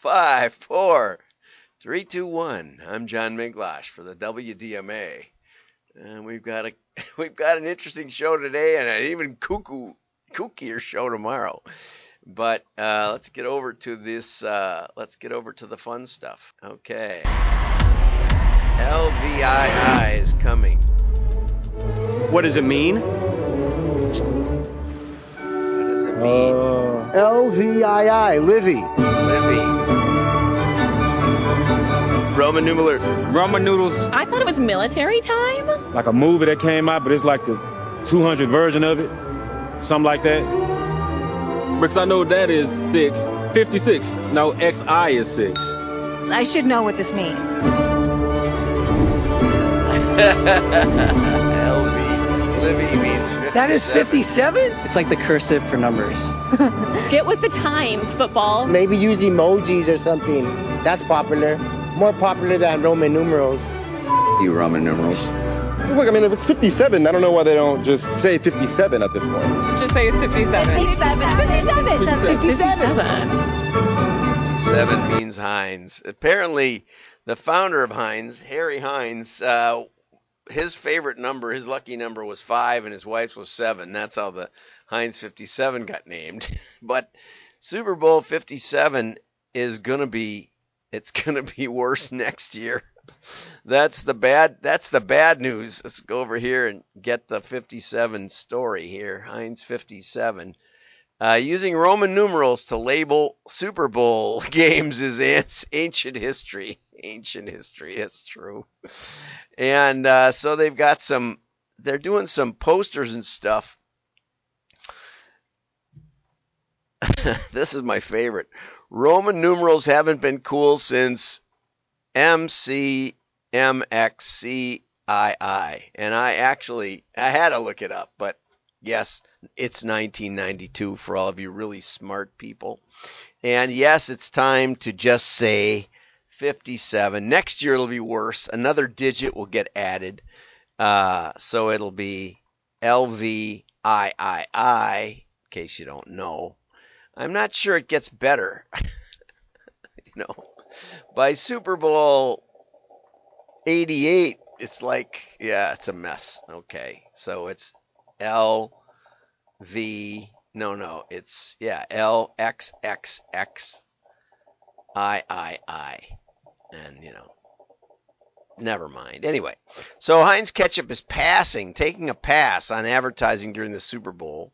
five, four, three, two, one. I'm John Miglautsch for the WDMA, and we've got a we've got an interesting show today, and an even cuckoo kookier show tomorrow. But uh, let's get over to this. Uh, let's get over to the fun stuff. Okay. LVII is coming. What does it mean? What does it mean? Uh, LVII, Livy. Livy. Roman numeral, Roman noodles, I thought it was military time. like a movie that came out, but it's like the 200 version of it, something like that. Because I know that is 6. 56. No, XI is 6. I should know what this means. LV. Livy means 57. That is 57? It's like the cursive for numbers. Get with the times, football. Maybe use emojis or something. That's popular. More popular than Roman numerals. you Roman numerals. Look, I mean, if it's 57, I don't know why they don't just say 57 at this point. Just say it's 57. 57. 57. Seven means Heinz. Apparently, the founder of Heinz, Harry Heinz, uh, his favorite number, his lucky number was five, and his wife's was seven. That's how the Heinz 57 got named. But Super Bowl 57 is gonna be, it's gonna be worse next year. That's the bad. That's the bad news. Let's go over here and get the 57 story here. Heinz 57. Uh, using Roman numerals to label Super Bowl games is ancient history. Ancient history, it's true. And uh, so they've got some, they're doing some posters and stuff. this is my favorite. Roman numerals haven't been cool since MCMXCII. And I actually, I had to look it up, but yes, it's 1992 for all of you really smart people. And yes, it's time to just say 57. Next year it'll be worse. Another digit will get added. Uh, so it'll be LVIII, in case you don't know. I'm not sure it gets better. you know, by Super Bowl 88, it's like, yeah, it's a mess. Okay. So it's L V no no it's yeah L X X X I I I and you know never mind anyway so Heinz ketchup is passing taking a pass on advertising during the Super Bowl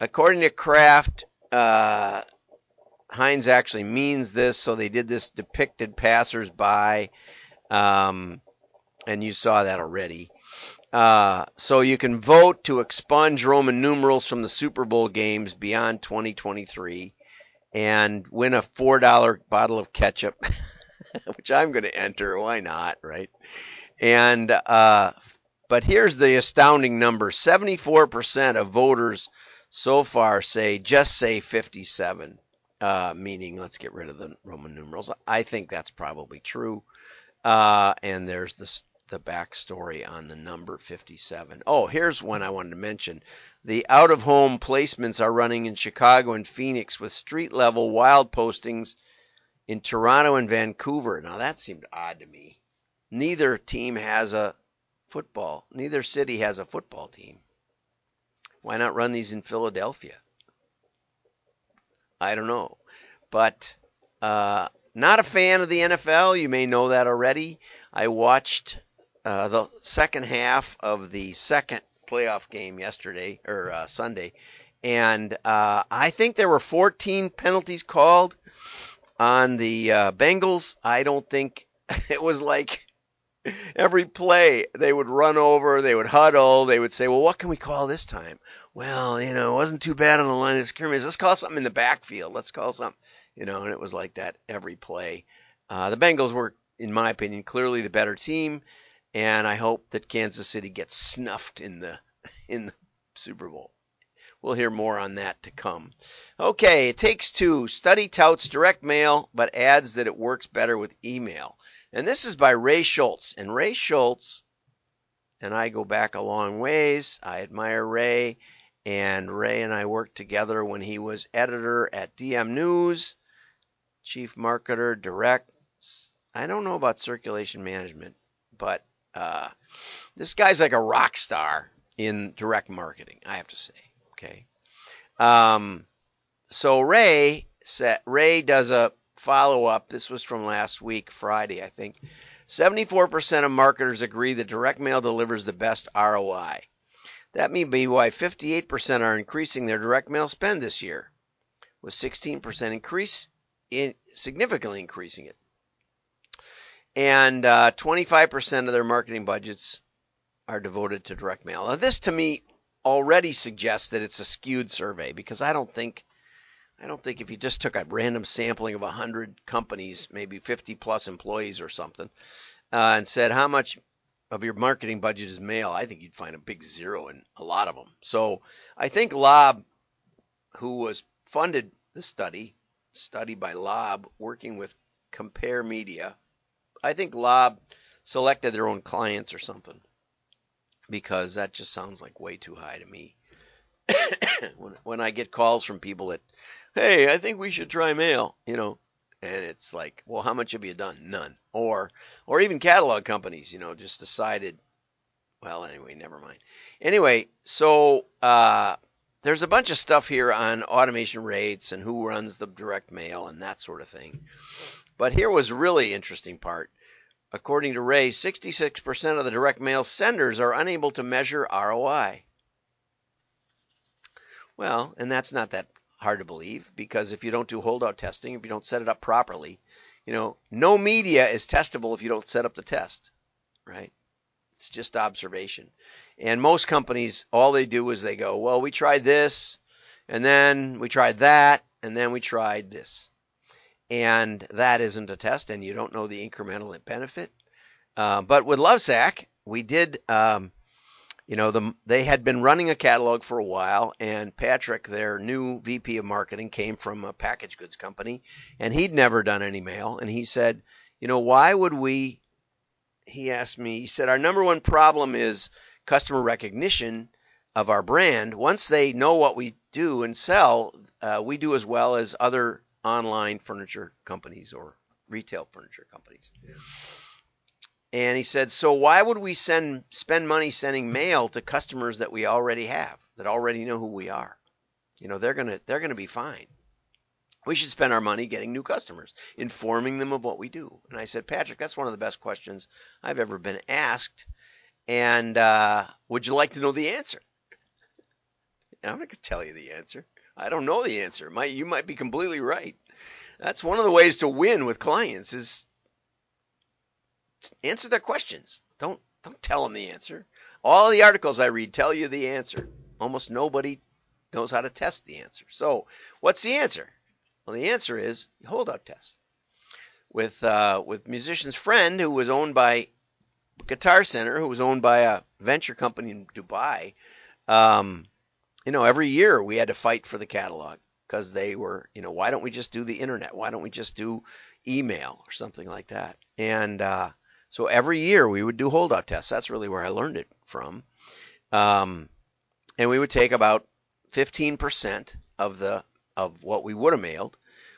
according to Kraft uh, Heinz actually means this so they did this depicted passersby um, and you saw that already uh, so you can vote to expunge Roman numerals from the Super Bowl games beyond 2023 and win a $4 bottle of ketchup, which I'm going to enter. Why not, right? And, uh, but here's the astounding number 74% of voters so far say just say 57, uh, meaning let's get rid of the Roman numerals. I think that's probably true. Uh, and there's the the backstory on the number 57. Oh, here's one I wanted to mention. The out of home placements are running in Chicago and Phoenix with street level wild postings in Toronto and Vancouver. Now that seemed odd to me. Neither team has a football, neither city has a football team. Why not run these in Philadelphia? I don't know. But uh, not a fan of the NFL. You may know that already. I watched uh, the second half of the second playoff game yesterday or uh, Sunday, and uh, I think there were 14 penalties called on the uh, Bengals. I don't think it was like every play they would run over, they would huddle, they would say, "Well, what can we call this time?" Well, you know, it wasn't too bad on the line of scrimmage. Let's call something in the backfield. Let's call something, you know, and it was like that every play. Uh, the Bengals were, in my opinion, clearly the better team and I hope that Kansas City gets snuffed in the in the Super Bowl. We'll hear more on that to come. Okay, it takes two. Study touts direct mail, but adds that it works better with email. And this is by Ray Schultz. And Ray Schultz and I go back a long ways. I admire Ray, and Ray and I worked together when he was editor at DM News chief marketer, direct. I don't know about circulation management, but uh, this guy's like a rock star in direct marketing. I have to say. Okay. Um, so Ray said Ray does a follow up. This was from last week, Friday, I think. 74% of marketers agree that direct mail delivers the best ROI. That may be why 58% are increasing their direct mail spend this year, with 16% increase in significantly increasing it. And uh, 25% of their marketing budgets are devoted to direct mail. Now, this to me already suggests that it's a skewed survey because I don't think I don't think if you just took a random sampling of 100 companies, maybe 50 plus employees or something, uh, and said how much of your marketing budget is mail, I think you'd find a big zero in a lot of them. So I think Lob, who was funded the study, study by Lob, working with Comperemedia, I think Lob selected their own clients or something because that just sounds like way too high to me. when, when I get calls from people that, hey, I think we should try mail, you know, and it's like, well, how much have you done? None. Or, or even catalog companies, you know, just decided. Well, anyway, never mind. Anyway, so uh, there's a bunch of stuff here on automation rates and who runs the direct mail and that sort of thing. But here was really interesting part. According to Ray, 66% of the direct mail senders are unable to measure ROI. Well, and that's not that hard to believe because if you don't do holdout testing, if you don't set it up properly, you know, no media is testable if you don't set up the test, right? It's just observation. And most companies, all they do is they go, well, we tried this, and then we tried that, and then we tried this. And that isn't a test, and you don't know the incremental benefit. Uh, but with Lovesac, we did um, you know, the, they had been running a catalog for a while, and Patrick, their new VP of marketing, came from a package goods company, and he'd never done any mail. And he said, you know, why would we? He asked me, he said, our number one problem is customer recognition of our brand. Once they know what we do and sell, uh, we do as well as other online furniture companies or retail furniture companies. Yeah. And he said, "So why would we send spend money sending mail to customers that we already have, that already know who we are? You know, they're going to they're going to be fine. We should spend our money getting new customers, informing them of what we do." And I said, "Patrick, that's one of the best questions I've ever been asked. And uh, would you like to know the answer?" And I'm not going to tell you the answer. I don't know the answer. You might be completely right. That's one of the ways to win with clients is answer their questions. Don't don't tell them the answer. All the articles I read tell you the answer. Almost nobody knows how to test the answer. So, what's the answer? Well, the answer is holdout test. With uh, with musician's friend who was owned by Guitar Center, who was owned by a venture company in Dubai. Um, you know, every year we had to fight for the catalog because they were, you know, why don't we just do the internet? Why don't we just do email or something like that? And uh, so every year we would do holdout tests. That's really where I learned it from. Um, and we would take about 15% of the of what we would have mailed.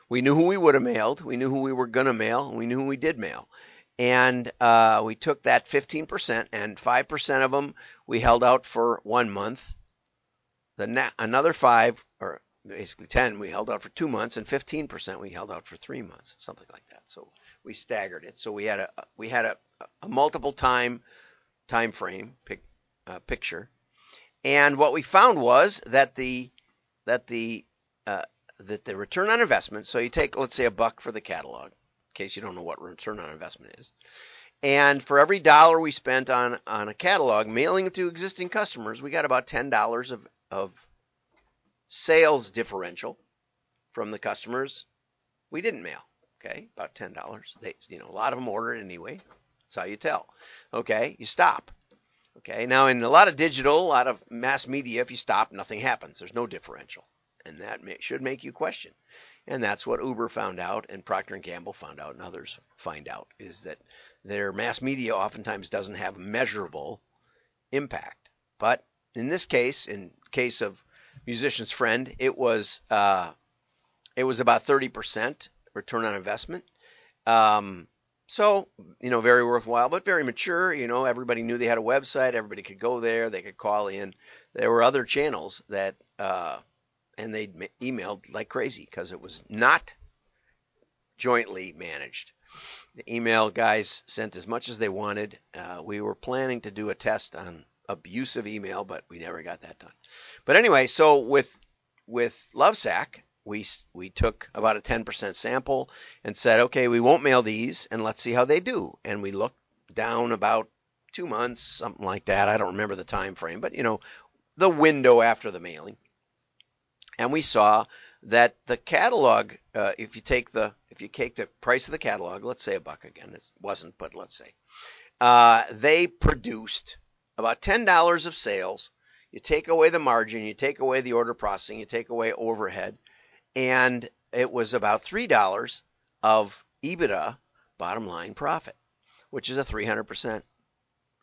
We knew who we would have mailed. We knew who we were gonna mail. We knew who we did mail. And uh, we took that 15% and 5% of them we held out for one month. The na- another five, or basically 10, we held out for two months, and 15% we held out for three months, something like that. So we staggered it. So we had a we had a, a multiple time time frame pic, uh, picture, and what we found was that the that the uh, that the return on investment. So you take let's say a buck for the catalog, in case you don't know what return on investment is. And for every dollar we spent on, on a catalog, mailing to existing customers, we got about ten dollars of, of sales differential from the customers we didn't mail. Okay, about ten dollars. They, you know, a lot of them order anyway. That's how you tell. Okay, you stop. Okay, now in a lot of digital, a lot of mass media, if you stop, nothing happens. There's no differential, and that may, should make you question. And that's what Uber found out, and Procter and Gamble found out, and others find out, is that their mass media oftentimes doesn't have measurable impact. But in this case, in case of musician's friend, it was uh, it was about 30% return on investment. Um, so, you know, very worthwhile, but very mature. You know, everybody knew they had a website. Everybody could go there. They could call in. There were other channels that, uh, and they emailed like crazy because it was not jointly managed. The email guys sent as much as they wanted. Uh, we were planning to do a test on abusive email, but we never got that done. But anyway, so with with Lovesac, we we took about a 10% sample and said, okay, we won't mail these, and let's see how they do. And we looked down about two months, something like that. I don't remember the time frame, but you know, the window after the mailing, and we saw that the catalog, uh, if you take the if you take the price of the catalog, let's say a buck again, it wasn't, but let's say, uh, they produced about ten dollars of sales. You take away the margin, you take away the order processing, you take away overhead, and it was about three dollars of EBITDA bottom line profit, which is a 300%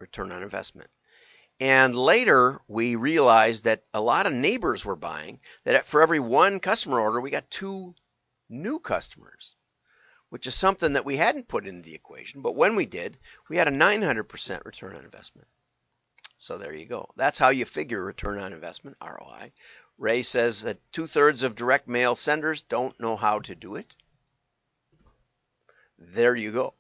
return on investment. And later, we realized that a lot of neighbors were buying, that for every one customer order, we got two new customers, which is something that we hadn't put into the equation. But when we did, we had a 900% return on investment. So there you go. That's how you figure return on investment, ROI. Ray says that two thirds of direct mail senders don't know how to do it. There you go.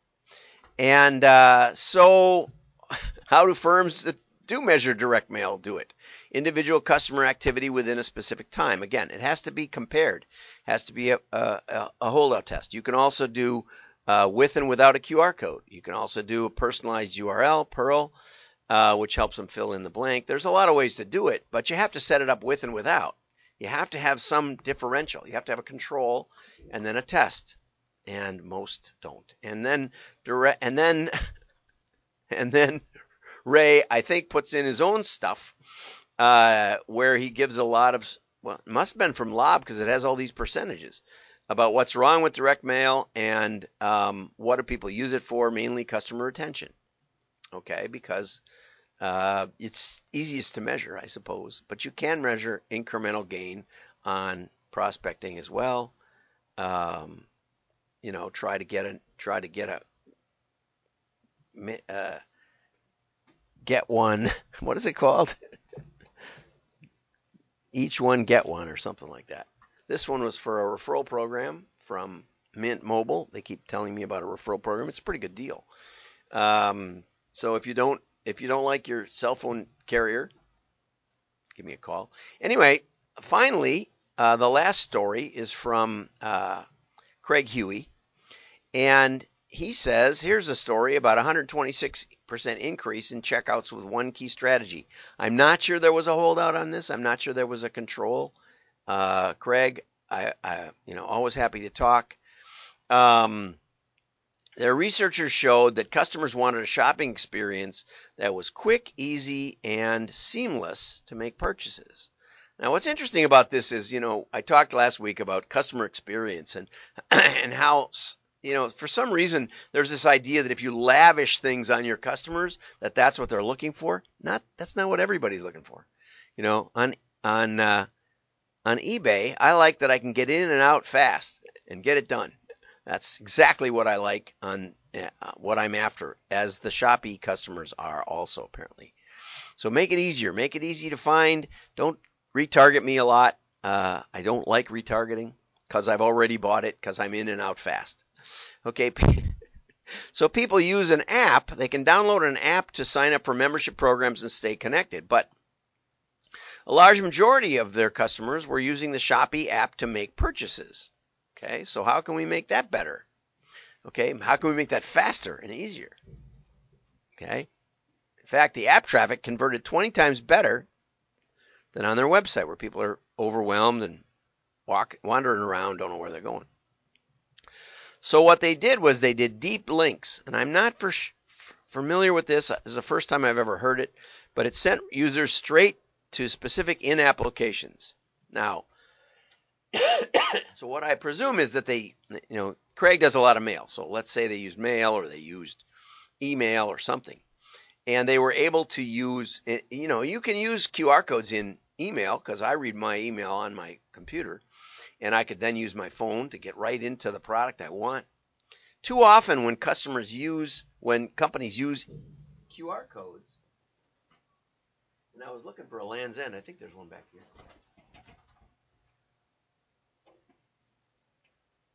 And uh, so, how do firms that do measure direct mail do it. Individual customer activity within a specific time. Again, it has to be compared. It has to be a, a, a holdout test. You can also do uh, with and without a QR code. You can also do a personalized URL, PURL, uh, which helps them fill in the blank. There's a lot of ways to do it, but you have to set it up with and without. You have to have some differential. You have to have a control and then a test. And most don't. And then direct and then and then Ray, I think, puts in his own stuff uh, where he gives a lot of, well, it must have been from Lob because it has all these percentages about what's wrong with direct mail and um, what do people use it for, mainly customer retention. Okay, because uh, it's easiest to measure, I suppose, but you can measure incremental gain on prospecting as well. Um, you know, try to get a try to get a uh, get one. What is it called? Each one get one or something like that. This one was for a referral program from Mint Mobile. They keep telling me about a referral program. It's a pretty good deal. Um, so if you don't if you don't like your cell phone carrier, give me a call. Anyway, finally, uh, the last story is from uh, Craig Huey, and he says here's a story about 126 percent increase in checkouts with one key strategy. I'm not sure there was a holdout on this. I'm not sure there was a control. Uh, Craig, I, I, you know, always happy to talk. Um, their researchers showed that customers wanted a shopping experience that was quick, easy, and seamless to make purchases. Now, what's interesting about this is, you know, I talked last week about customer experience and and how you know, for some reason, there's this idea that if you lavish things on your customers, that that's what they're looking for. Not that's not what everybody's looking for. You know, on on uh, on eBay, I like that I can get in and out fast and get it done. That's exactly what I like on uh, what I'm after, as the Shopee customers are also apparently. So make it easier, make it easy to find. Don't retarget me a lot. Uh, I don't like retargeting because I've already bought it because I'm in and out fast. Okay. So people use an app. They can download an app to sign up for membership programs and stay connected. But a large majority of their customers were using the Shopee app to make purchases. Okay. So how can we make that better? Okay. How can we make that faster and easier? Okay. In fact, the app traffic converted 20 times better than on their website where people are overwhelmed and walk, wandering around, don't know where they're going. So what they did was they did deep links, and I'm not for familiar with this. This is the first time I've ever heard it, but it sent users straight to specific in applications. Now, so what I presume is that they, you know, Craig does a lot of mail. So let's say they used mail or they used email or something, and they were able to use, eh, you know, you can use QR codes in email because I read my email on my computer and I could then use my phone to get right into the product I want. Too often, when customers use, when companies use QR codes, and I was looking for a Land's End. I think there's one back here.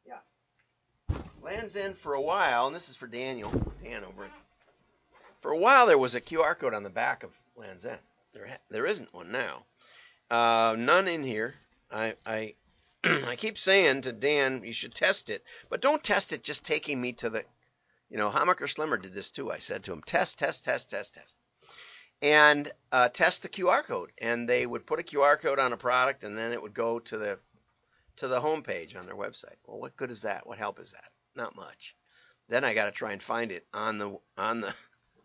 Yeah. Land's End for a while, and this is for Daniel, Dan over. For a while, there was a QR code on the back of Land's End. There, there isn't one now. Uh, none in here. I, I, I keep saying to Dan, you should test it, but don't test it just taking me to the, you know, Hammacher Schlemmer did this too. I said to him, test, test, test, test, test and uh, test the QR code. And they would put a QR code on a product, and then it would go to the to the home page on their website. Well, what good is that? What help is that? Not much. Then I got to try and find it on the on the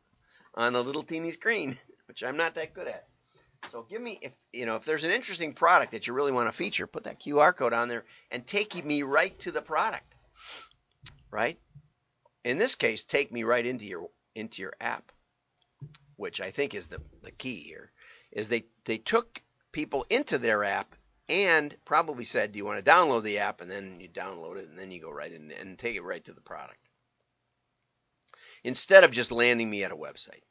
on the little teeny screen, which I'm not that good at. So give me if you know if there's an interesting product that you really want to feature, put that QR code on there and take me right to the product. Right? In this case, take me right into your into your app which I think is the, the key here, is they, they took people into their app and probably said, Do you want to download the app? And then you download it and then you go right in and take it right to the product. Instead of just landing me at a website.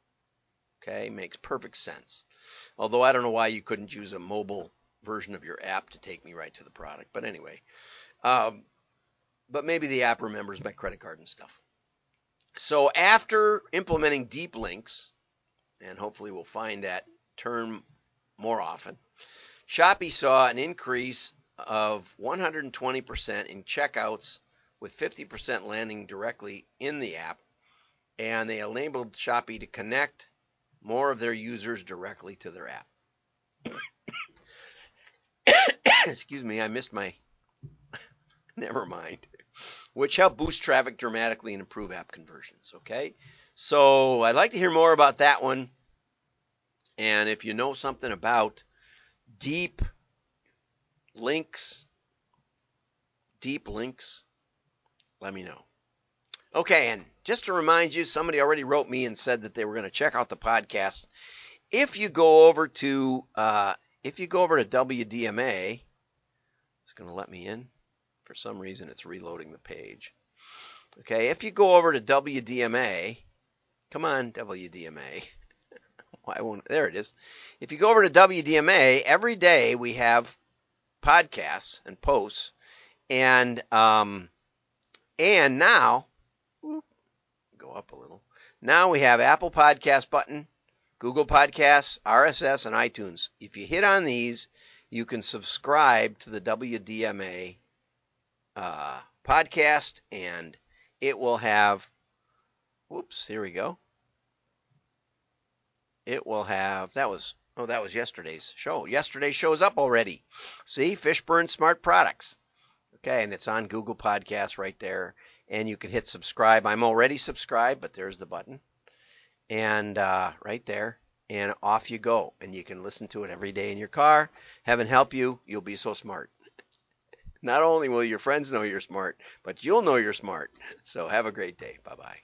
Okay, makes perfect sense. Although I don't know why you couldn't use a mobile version of your app to take me right to the product. But anyway, um, but maybe the app remembers my credit card and stuff. So after implementing deep links, and hopefully we'll find that term more often. Shopee saw an increase of 120% in checkouts with 50% landing directly in the app, and they enabled Shopee to connect more of their users directly to their app. Excuse me, I missed my. Never mind. Which helped boost traffic dramatically and improve app conversions. Okay, so I'd like to hear more about that one. And if you know something about deep links, deep links, let me know. Okay, and just to remind you, somebody already wrote me and said that they were going to check out the podcast. If you go over to uh, if you go over to WDMA, it's going to let me in. For some reason, it's reloading the page. Okay, if you go over to WDMA, come on, WDMA. Why won't there it is? If you go over to WDMA, every day we have podcasts and posts, and um, and now whoop, go up a little. Now we have Apple Podcast button, Google Podcasts, RSS, and iTunes. If you hit on these, you can subscribe to the WDMA uh, podcast, and it will have. Whoops, here we go it will have that was oh that was yesterday's show. Yesterday's show's up already. See, Fishburne Smart Products. Okay, and it's on Google Podcasts right there, and you can hit subscribe. I'm already subscribed, but there's the button, and uh, right there, and off you go, and you can listen to it every day in your car. Heaven help you, you'll be so smart. Not only will your friends know you're smart, but you'll know you're smart. So have a great day. Bye bye.